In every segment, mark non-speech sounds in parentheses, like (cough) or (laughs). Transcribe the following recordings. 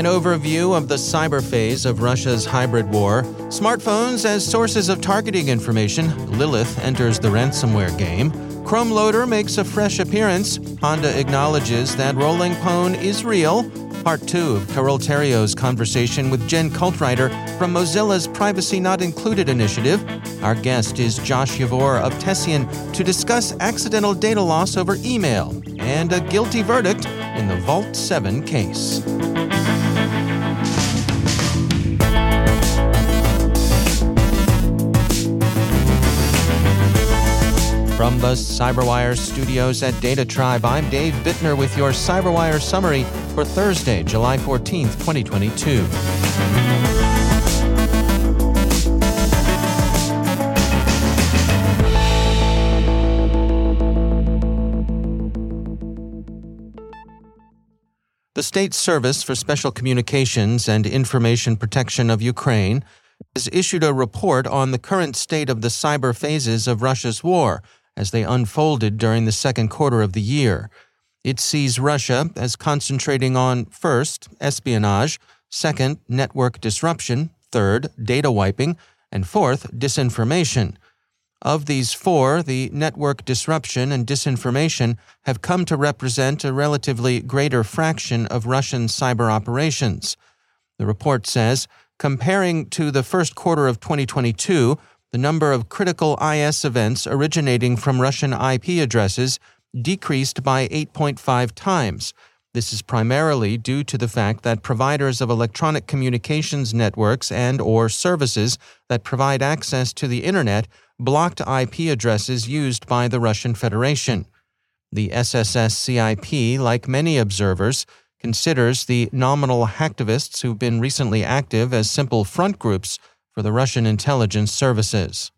An overview of the cyber phase of Russia's hybrid war, smartphones as sources of targeting information, Lilith enters the ransomware game, Chrome Loader makes a fresh appearance, Honda acknowledges that rolling PWN is real, part 2 of Carole Theriault's conversation with Jen Caltrider from Mozilla's Privacy Not Included initiative. Our guest is Josh Yavor of Tessian to discuss accidental data loss over email and a guilty verdict in the Vault 7 case. From the Cyberwire studios at Data Tribe, I'm Dave Bittner with your Cyberwire summary for Thursday, July 14th, 2022. The State Service for Special Communications and Information Protection of Ukraine has issued a report on the current state of the cyber phases of Russia's war as they unfolded during the second quarter of the year. It sees Russia as concentrating on first, espionage, second, network disruption, third, data wiping, and fourth, disinformation. Of these four, the network disruption and disinformation have come to represent a relatively greater fraction of Russian cyber operations. The report says, comparing to the first quarter of 2022, the number of critical IS events originating from Russian IP addresses decreased by 8.5 times. This is primarily due to the fact that providers of electronic communications networks and or services that provide access to the internet blocked IP addresses used by the Russian Federation. The SSS CIP, like many observers, considers the nominal hacktivists who've been recently active as simple front groups for the Russian intelligence services.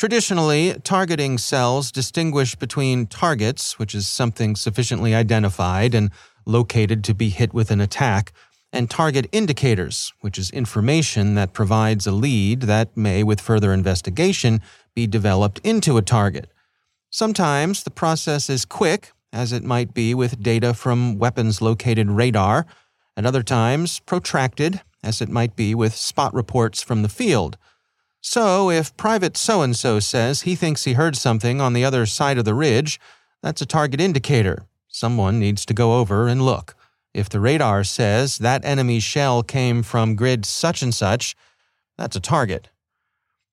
Traditionally, targeting cells distinguish between targets, which is something sufficiently identified and located to be hit with an attack, and target indicators, which is information that provides a lead that may, with further investigation, be developed into a target. Sometimes the process is quick, as it might be with data from weapons located radar, and other times protracted, as it might be with spot reports from the field. So, if Private So and so says he thinks he heard something on the other side of the ridge, that's a target indicator. Someone needs to go over and look. If the radar says that enemy shell came from grid such and such, that's a target.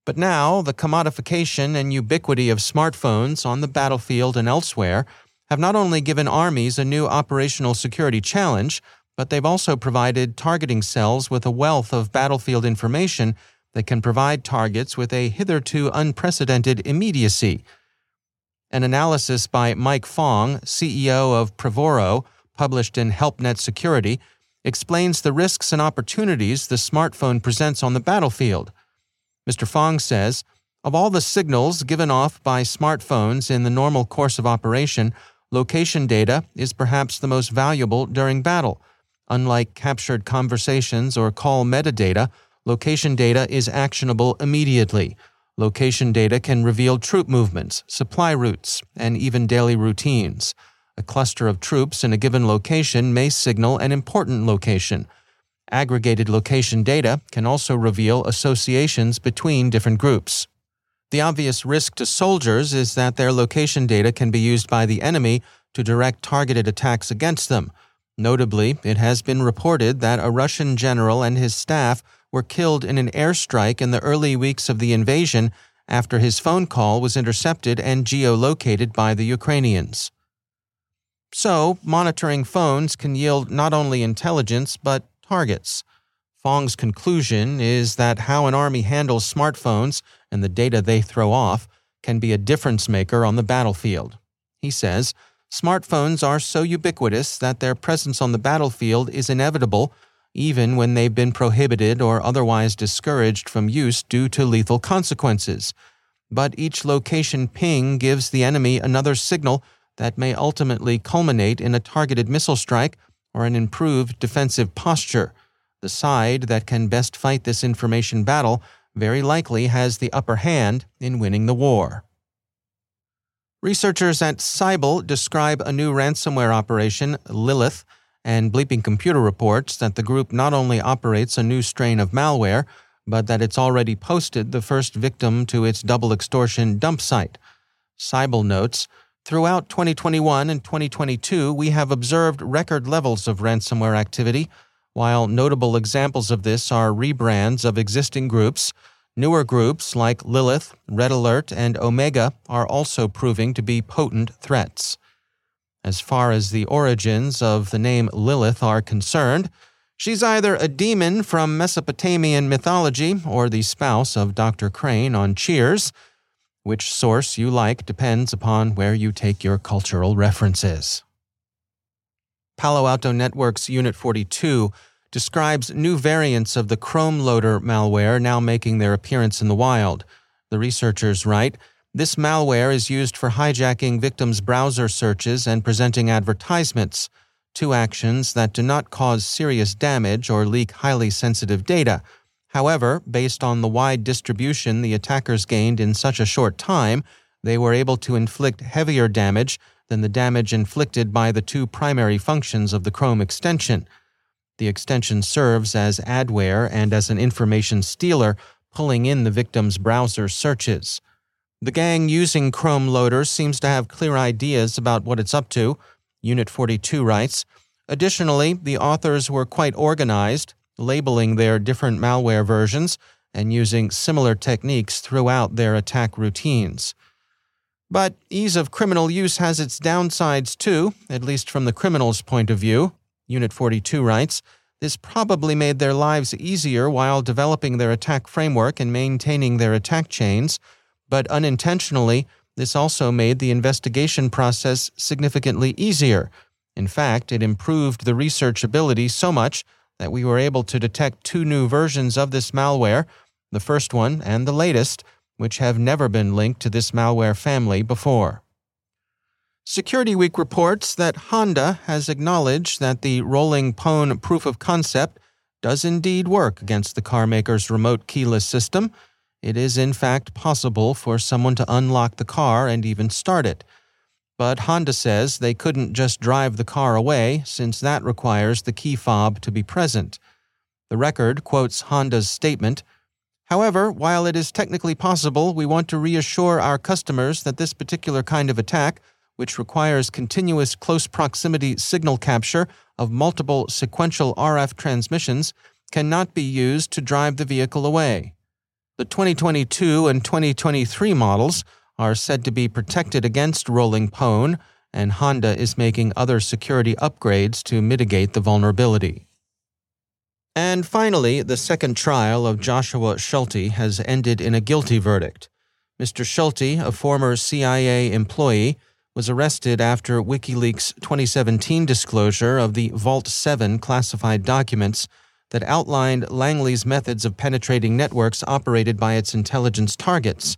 But now, the commodification and ubiquity of smartphones on the battlefield and elsewhere have not only given armies a new operational security challenge, but they've also provided targeting cells with a wealth of battlefield information that can provide targets with a hitherto unprecedented immediacy. An analysis by Mike Fong, CEO of Privoro, published in HelpNet Security, explains the risks and opportunities the smartphone presents on the battlefield. Mr. Fong says, of all the signals given off by smartphones in the normal course of operation, location data is perhaps the most valuable during battle Unlike captured conversations or call metadata, location data is actionable immediately. Location data can reveal troop movements, supply routes, and even daily routines. A cluster of troops in a given location may signal an important location. Aggregated location data can also reveal associations between different groups. The obvious risk to soldiers is that their location data can be used by the enemy to direct targeted attacks against them. Notably, it has been reported that a Russian general and his staff were killed in an airstrike in the early weeks of the invasion after his phone call was intercepted and geolocated by the Ukrainians. So, monitoring phones can yield not only intelligence but targets. Fong's conclusion is that how an army handles smartphones and the data they throw off can be a difference maker on the battlefield. He says, Smartphones are so ubiquitous that their presence on the battlefield is inevitable, even when they've been prohibited or otherwise discouraged from use due to lethal consequences. But each location ping gives the enemy another signal that may ultimately culminate in a targeted missile strike or an improved defensive posture. The side that can best fight this information battle very likely has the upper hand in winning the war. Researchers at Cyble describe a new ransomware operation, Lilith, and Bleeping Computer reports that the group not only operates a new strain of malware, but that it's already posted the first victim to its double extortion dump site. Cyble notes, Throughout 2021 and 2022, we have observed record levels of ransomware activity, while notable examples of this are rebrands of existing groups, Newer groups like Lilith, Red Alert, and 0Mega are also proving to be potent threats. As far as the origins of the name Lilith are concerned, she's either a demon from Mesopotamian mythology or the spouse of Dr. Crane on Cheers. Which source you like depends upon where you take your cultural references. Palo Alto Network's Unit 42 describes new variants of the Chrome Loader malware now making their appearance in the wild. The researchers write this malware is used for hijacking victims' browser searches and presenting advertisements, two actions that do not cause serious damage or leak highly sensitive data. However, based on the wide distribution the attackers gained in such a short time, they were able to inflict heavier damage than the damage inflicted by the two primary functions of the Chrome extension. The extension serves as adware and as an information stealer, pulling in the victim's browser searches. The gang using Chrome loaders seems to have clear ideas about what it's up to, Unit 42 writes. Additionally, the authors were quite organized, labeling their different malware versions and using similar techniques throughout their attack routines. But ease of criminal use has its downsides too, at least from the criminal's point of view. Unit 42 writes, this probably made their lives easier while developing their attack framework and maintaining their attack chains, but unintentionally, this also made the investigation process significantly easier. In fact, it improved the research ability so much that we were able to detect two new versions of this malware, the first one and the latest, which have never been linked to this malware family before. Security Week reports that Honda has acknowledged that the rolling pwn proof of concept does indeed work against the carmaker's remote keyless system. It is, in fact, possible for someone to unlock the car and even start it. But Honda says they couldn't just drive the car away, since that requires the key fob to be present. The record quotes Honda's statement However, while it is technically possible, we want to reassure our customers that this particular kind of attack which requires continuous close proximity signal capture of multiple sequential RF transmissions, cannot be used to drive the vehicle away. The 2022 and 2023 models are said to be protected against rolling pwn, and Honda is making other security upgrades to mitigate the vulnerability. And finally, the second trial of Joshua Schulte has ended in a guilty verdict. Mr. Schulte, a former CIA employee, was arrested after WikiLeaks' 2017 disclosure of the Vault 7 classified documents that outlined Langley's methods of penetrating networks operated by its intelligence targets.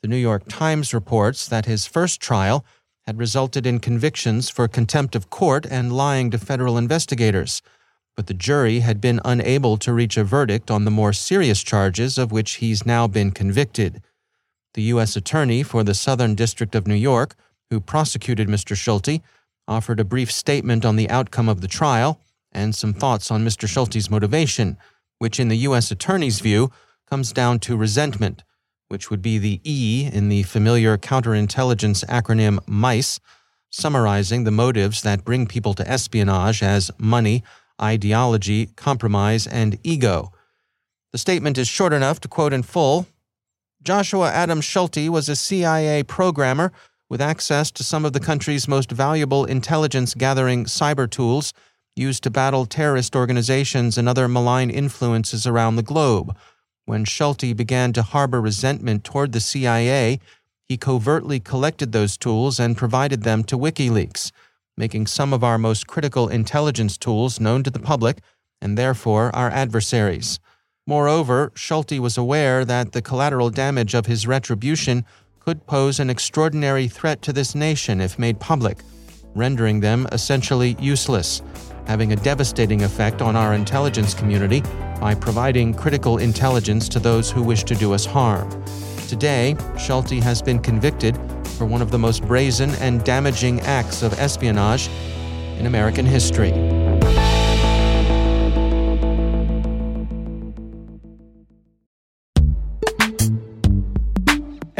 The New York Times reports that his first trial had resulted in convictions for contempt of court and lying to federal investigators, but the jury had been unable to reach a verdict on the more serious charges of which he's now been convicted. The U.S. Attorney for the Southern District of New York who prosecuted Mr. Schulte, offered a brief statement on the outcome of the trial and some thoughts on Mr. Schulte's motivation, which, in the U.S. Attorney's view, comes down to resentment, which would be the E in the familiar counterintelligence acronym MICE, summarizing the motives that bring people to espionage as money, ideology, compromise, and ego. The statement is short enough to quote in full Joshua Adam Schulte was a CIA programmer with access to some of the country's most valuable intelligence gathering cyber tools used to battle terrorist organizations and other malign influences around the globe. When Schulte began to harbor resentment toward the CIA, he covertly collected those tools and provided them to WikiLeaks, making some of our most critical intelligence tools known to the public and therefore our adversaries. Moreover, Schulte was aware that the collateral damage of his retribution could pose an extraordinary threat to this nation if made public, rendering them essentially useless, having a devastating effect on our intelligence community by providing critical intelligence to those who wish to do us harm. Today, Schulte has been convicted for one of the most brazen and damaging acts of espionage in American history.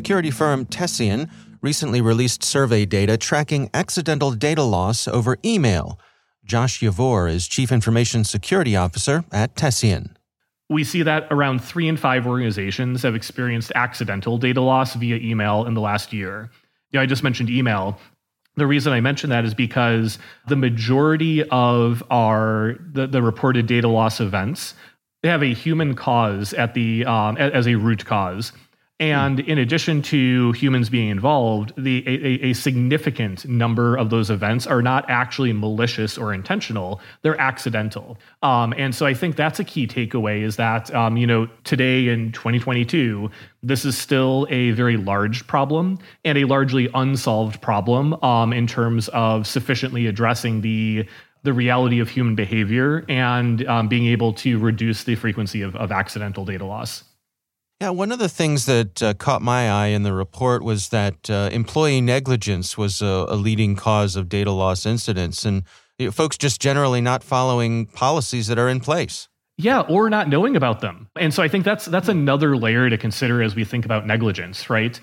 Security firm Tessian recently released survey data tracking accidental data loss over email. Josh Yavor is Chief Information Security Officer at Tessian. We see that around three in five organizations have experienced accidental data loss via email in the last year. Yeah, I just mentioned email. The reason I mention that is because the majority of our the, the reported data loss events they have a human cause at the um, as a root cause. And in addition to humans being involved, the a, a, significant number of those events are not actually malicious or intentional; they're accidental. Um, and so I think that's a key takeaway: is that um, you know today in 2022, this is still a very large problem and a largely unsolved problem um, in terms of sufficiently addressing the the reality of human behavior and um, being able to reduce the frequency of, of accidental data loss. Yeah, one of the things that uh, caught my eye in the report was that uh, employee negligence was a, a, leading cause of data loss incidents, and you know, folks just generally not following policies that are in place. Yeah, or not knowing about them. And so I think that's that's another layer to consider as we think about negligence, right?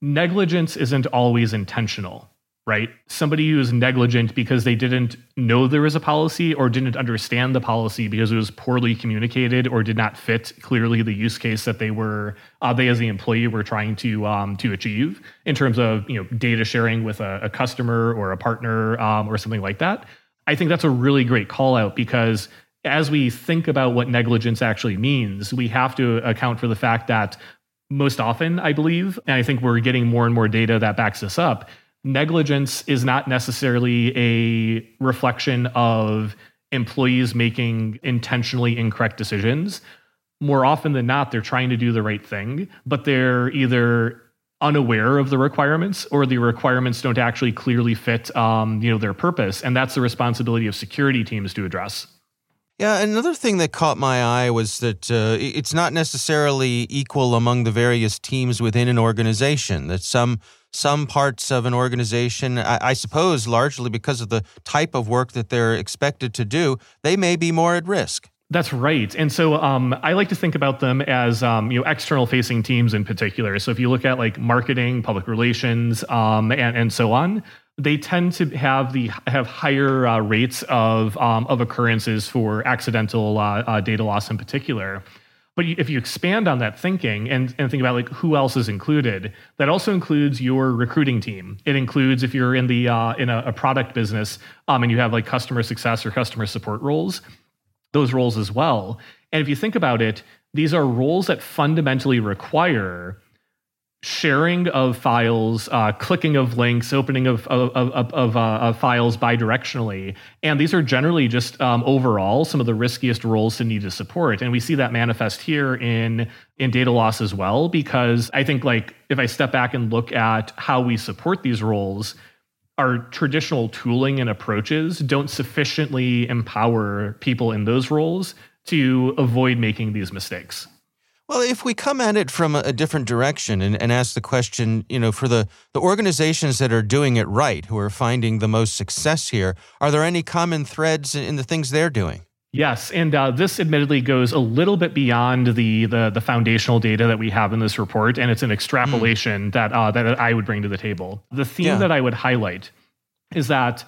Negligence isn't always intentional right? Somebody who is negligent because they didn't know there was a policy or didn't understand the policy because it was poorly communicated or did not fit clearly the use case that they were uh, they as the employee were trying to um, to achieve in terms of you know data sharing with a, a customer or a partner um, or something like that. I think that's a really great call out because as we think about what negligence actually means, we have to account for the fact that most often, I believe, and I think we're getting more and more data that backs this up, negligence is not necessarily a reflection of employees making intentionally incorrect decisions. More often than not, they're trying to do the right thing, but they're either unaware of the requirements or the requirements don't actually clearly fit um, you know their purpose and that's the responsibility of security teams to address yeah, another thing that caught my eye was that uh, it's not necessarily equal among the various teams within an organization. That some some parts of an organization, I, I suppose, largely because of the type of work that they're expected to do, they may be more at risk. That's right. And so um, I like to think about them as um, you know external facing teams in particular. So if you look at like marketing, public relations, um, and and so on, they tend to have the have higher uh, rates of um, of occurrences for accidental uh, uh, data loss in particular. But if you expand on that thinking and, and think about like who else is included, that also includes your recruiting team. It includes if you're in the uh, in a, a, product business um, and you have like customer success or customer support roles, those roles as well. And if you think about it, these are roles that fundamentally require sharing of files, uh, clicking of links, opening of of, of, of, uh, of, files bidirectionally, and these are generally just um, overall some of the riskiest roles to need to support. And we see that manifest here in in data loss as well, because I think like if I step back and look at how we support these roles. Our traditional tooling and approaches don't sufficiently empower people in those roles to avoid making these mistakes. Well, if we come at it from a, different direction and, and ask the question, you know, for the, the organizations that are doing it right, who are finding the most success here, are there any common threads in the things they're doing? Yes, and uh, this admittedly goes a little bit beyond the, the, the foundational data that we have in this report, and it's an extrapolation mm. that uh, that I would bring to the table. The theme yeah. that I would highlight is that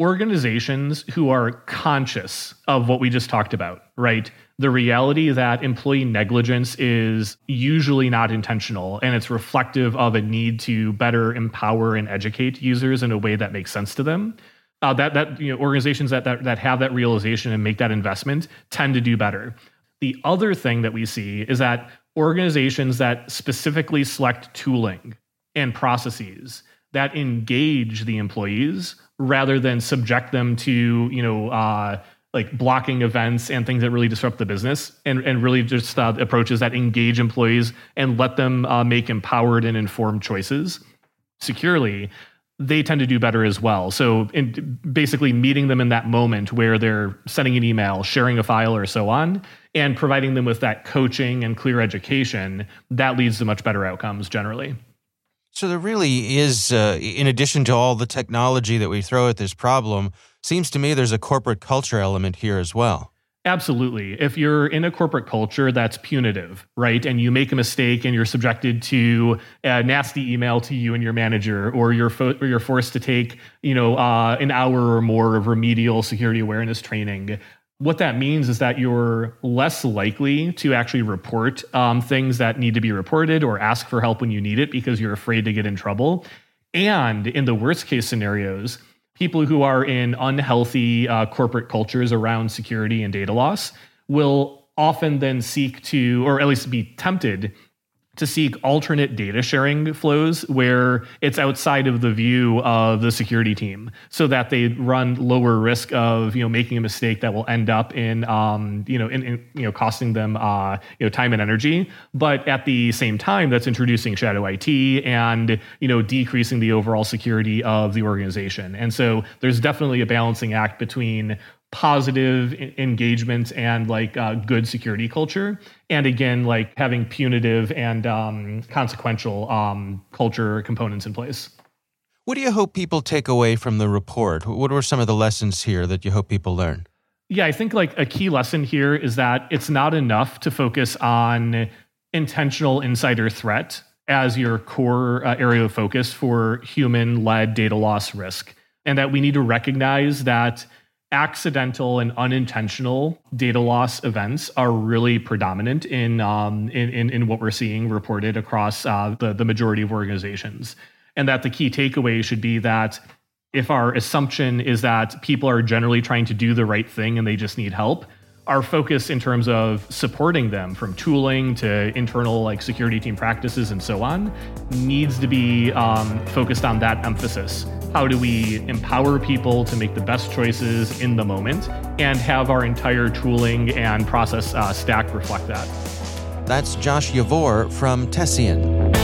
organizations who are conscious of what we just talked about, right? The reality that employee negligence is usually not intentional and it's reflective of a need to better empower and educate users in a way that makes sense to them. Uh, that that you know organizations that, that that have that realization and make that investment tend to do better. The other thing that we see is that organizations that specifically select tooling and processes that engage the employees rather than subject them to you know uh, like blocking events and things that really disrupt the business. And, and really just uh, approaches that engage employees and let them uh, make empowered and informed choices securely. They tend to do better as well. So in basically meeting them in that moment where they're sending an email sharing a file or so on and providing them with that coaching and clear education that leads to much better outcomes generally so there really is, uh, in addition to all the technology that we throw at this problem, seems to me there's a corporate culture element here as well. Absolutely. If you're in a corporate culture that's punitive, right, and you make a mistake and you're subjected to a nasty email to you and your manager, or you're fo- or you're forced to take, you know, uh, an hour or more of remedial security awareness training, what that means is that you're less likely to actually report um, things that need to be reported or ask for help when you need it because you're afraid to get in trouble. And in the worst case scenarios, people who are in unhealthy uh, corporate cultures around security and data loss will often then seek to, or at least be tempted to seek alternate data sharing flows where it's outside of the view of the security team so that they run lower risk of you know making a mistake that will end up in um, you know in, in, you know costing them uh, you know time and energy. But at the same time that's introducing shadow IT and you know decreasing the overall security of the organization. And so there's definitely a balancing act between positive engagement and like uh, good security culture. And again like having punitive and um, consequential um, culture components in place. What do you hope people take away from the report? What were some of the lessons here that you hope people learn? Yeah i think like a key lesson here is that it's not enough to focus on intentional insider threat as your core uh, area of focus for human led data loss risk and that we need to recognize that accidental and unintentional data loss events are really predominant in um, in, in, in what we're seeing reported across uh, the the majority of organizations, and that the key takeaway should be that if our assumption is that people are generally trying to do the right thing and they just need help, our focus in terms of supporting them from tooling to internal like security team practices and so on needs to be um, focused on that emphasis how do we empower people to make the best choices in the moment and have our entire tooling and process uh, stack reflect that that's josh yavor from Tessian.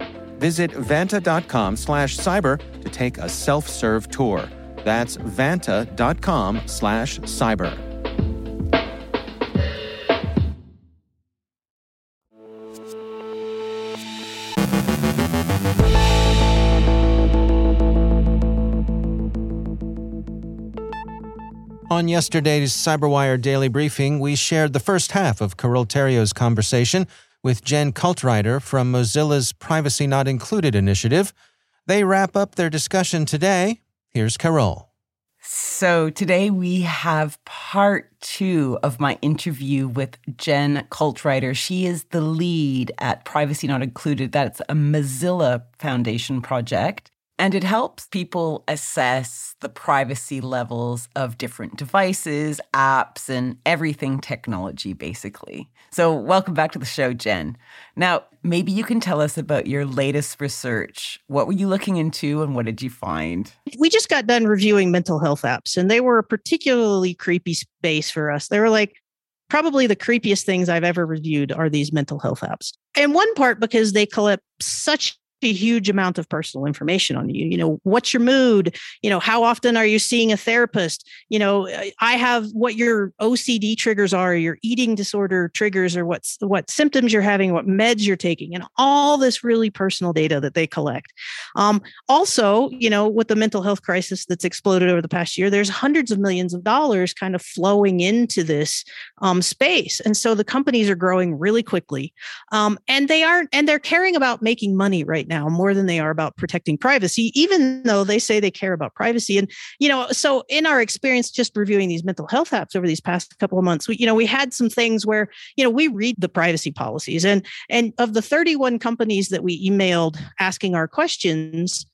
Visit vanta.com slash cyber to take a self-serve tour. That's vanta.com slash cyber. On yesterday's CyberWire Daily Briefing, we shared the first half of Carole Theriault's conversation with Jen Caltrider from Mozilla's Privacy Not Included initiative. They wrap up their discussion today. Here's Carol. So, today we have part two of my interview with Jen Caltrider. She is the lead at Privacy Not Included. That's a Mozilla Foundation project. And it helps people assess the privacy levels of different devices, apps, and everything technology, basically. So, welcome back to the show, Jen. Now, maybe you can tell us about your latest research. What were you looking into and what did you find? We just got done reviewing mental health apps, and they were a particularly creepy space for us. They were like, probably the creepiest things I've ever reviewed are these mental health apps. And one part because they collect such a huge amount of personal information on you. You know, what's your mood? You know, how often are you seeing a therapist? You know, I have what your OCD triggers are, your eating disorder triggers, or what's what symptoms you're having, what meds you're taking, and all this really personal data that they collect. Um, also, you know, with the mental health crisis that's exploded over the past year, there's hundreds of millions of dollars kind of flowing into this um, space, and so the companies are growing really quickly, um, and they aren't, and they're caring about making money right now more than they are about protecting privacy, even though they say they care about privacy. And, you know, so in our experience just reviewing these mental health apps over these past couple of months, we, you know, we had some things where, you know, we read the privacy policies and and of the 31 companies that we emailed asking our questions,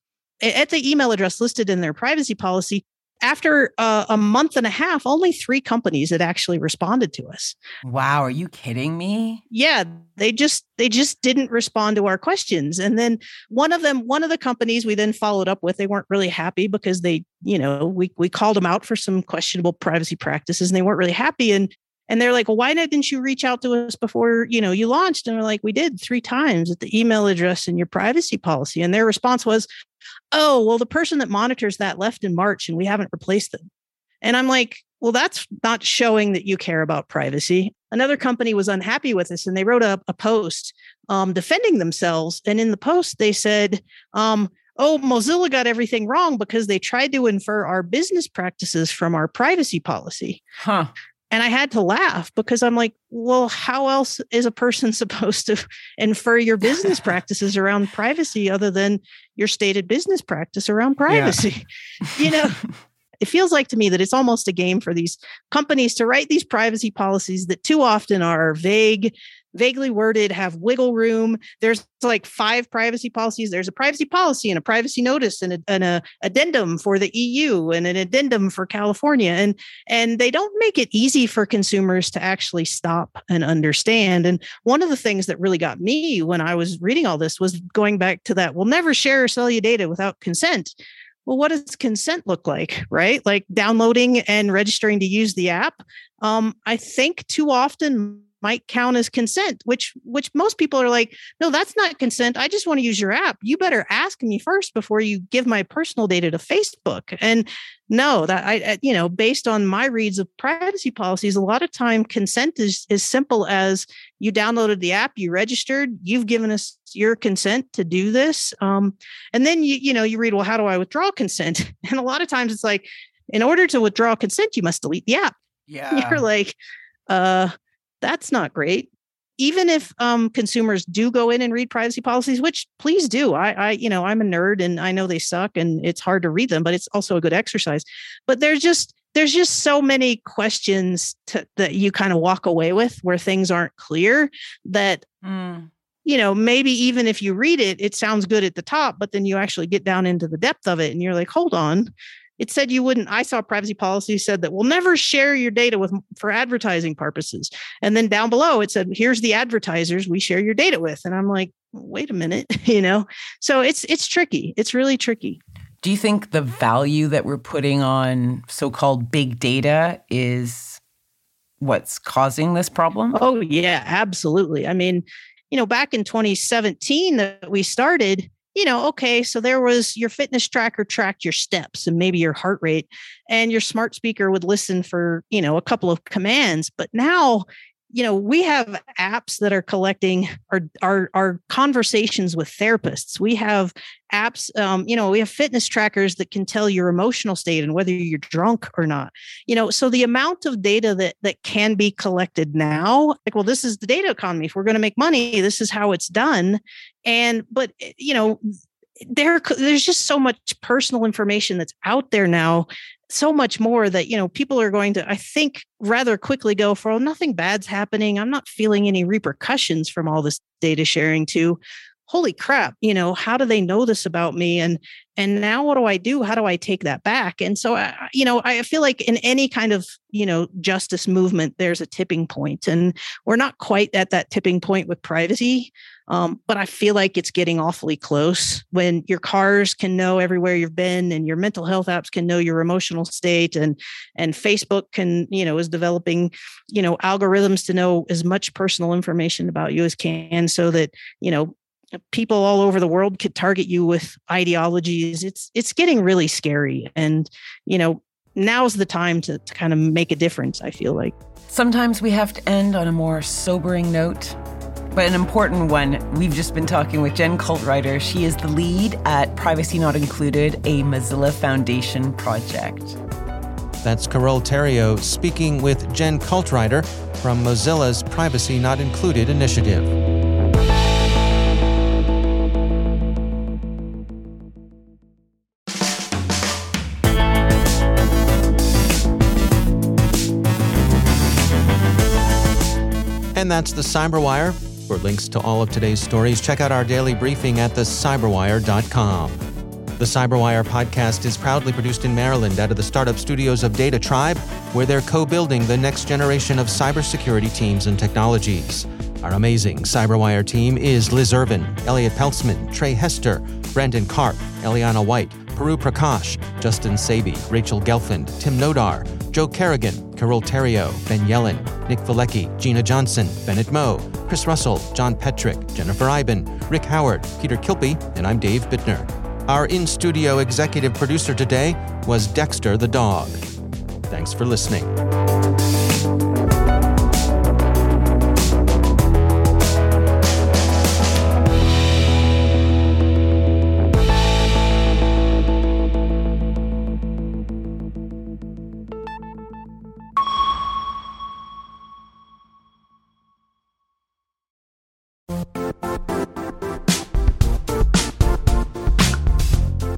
at the email address listed in their privacy policy, after uh, a month and a half, only three companies had actually responded to us. Wow, are you kidding me? Yeah, they just they just didn't respond to our questions. And then one of them, one of the companies we then followed up with, they weren't really happy because they, you know, we we called them out for some questionable privacy practices and they weren't really happy. And and they're like, well, why didn't you reach out to us before, you know, you launched? And we're like, we did three times at the email address and your privacy policy. And their response was, oh, well, the person that monitors that left in March and we haven't replaced them. And I'm like, well, that's not showing that you care about privacy. Another company was unhappy with us and they wrote a, a post um, defending themselves. And in the post, they said, um, oh, Mozilla got everything wrong because they tried to infer our business practices from our privacy policy. Huh. And I had to laugh because I'm like, well, how else is a person (laughs) supposed to infer your business (laughs) practices around privacy other than your stated business practice around privacy? Yeah. (laughs) you know, it feels like to me that it's almost a game for these companies to write these privacy policies that too often are vague vaguely worded, have wiggle room. There's like five privacy policies. There's a privacy policy and a privacy notice and a, a addendum for the EU and an addendum for California. And and they don't make it easy for consumers to actually stop and understand. And one of the things that really got me when I was reading all this was going back to that, we'll never share or sell you data without consent well what does consent look like right like downloading and registering to use the app um, i think too often might count as consent, which which most people are like, no, that's not consent. I just want to use your app. You better ask me first before you give my personal data to Facebook. And no, that I, you know, based on my reads of privacy policies, a lot of time consent is as simple as you downloaded the app, you registered, you've given us your consent to do this, um, and then you, you know, you read, well, how do I withdraw consent? (laughs) And a lot of times it's like, in order to withdraw consent, you must delete the app. (laughs) Yeah, you're like, uh, that's not great even if um, consumers do go in and read privacy policies, which please do. I, I, you know, I'm a nerd and I know they suck and it's hard to read them, but it's also a good exercise. But there's just there's just so many questions to, that you kind of walk away with where things aren't clear that. Mm. You know, maybe even if you read it, it sounds good at the top, but then you actually get down into the depth of it and you're like, hold on, it said you wouldn't i saw privacy policy said that we'll never share your data with for advertising purposes. And then down below it said here's the advertisers we share your data with. And i'm like wait a minute (laughs) you know? So it's it's tricky. It's really tricky. Do you think the value that we're putting on so-called big data is what's causing this problem? Oh yeah absolutely. I mean you know back in 2017 that we started you know, okay, so there was your fitness tracker tracked your steps and maybe your heart rate, and your smart speaker would listen for, you know, a couple of commands. But now you know we have apps that are collecting our our, our conversations with therapists. We have apps um, you know we have fitness trackers that can tell your emotional state and whether you're drunk or not. You know so the amount of data that that can be collected now like well this is the data economy. If we're going to make money this is how it's done. And but eh, you know there there's just so much personal information that's out there now so much more that you know people are going to i think rather quickly go for oh nothing bad's happening. I'm not feeling any repercussions from all this data sharing to holy crap you know how do they know this about me? And and now what do i do? How do i take that back? And so I, you know i feel like in any kind of you know justice movement there's a tipping point. And we're not quite at that tipping point with privacy um, but I feel like it's getting awfully close. When your cars can know everywhere you've been and your mental health apps can know your emotional state and and Facebook can, you know, is developing, you know, algorithms to know as much personal information about you as can so that, you know, people all over the world could target you with ideologies. It's it's getting really scary. And, you know, now's the time to, to kind of make a difference, I feel like. Sometimes we have to end on a more sobering note but an important one. We've just been talking with Jen Caltrider. She is the lead at Privacy Not Included, a Mozilla Foundation project. That's Carole Theriault speaking with Jen Caltrider from Mozilla's Privacy Not Included initiative. And that's the Cyberwire. For links to all of today's stories, check out our daily briefing at thecyberwire.com. The Cyberwire podcast is proudly produced in Maryland out of the startup studios of Data Tribe, where they're co building the next generation of cybersecurity teams and technologies. Our amazing Cyberwire team is Liz Irvin, Elliot Peltzman, Trey Hester, Brandon Karp, Eliana White, Puru Prakash, Justin Sabie, Rachel Gelfand, Tim Nodar, Joe Kerrigan, Carole Theriault, Ben Yelin, Nick Veliky, Gina Johnson, Bennett Moe, Chris Russell, John Petrik, Jennifer Eiben, Rick Howard, Peter Kilpe, and I'm Dave Bittner. Our in studio executive producer today was Dexter the dog. Thanks for listening.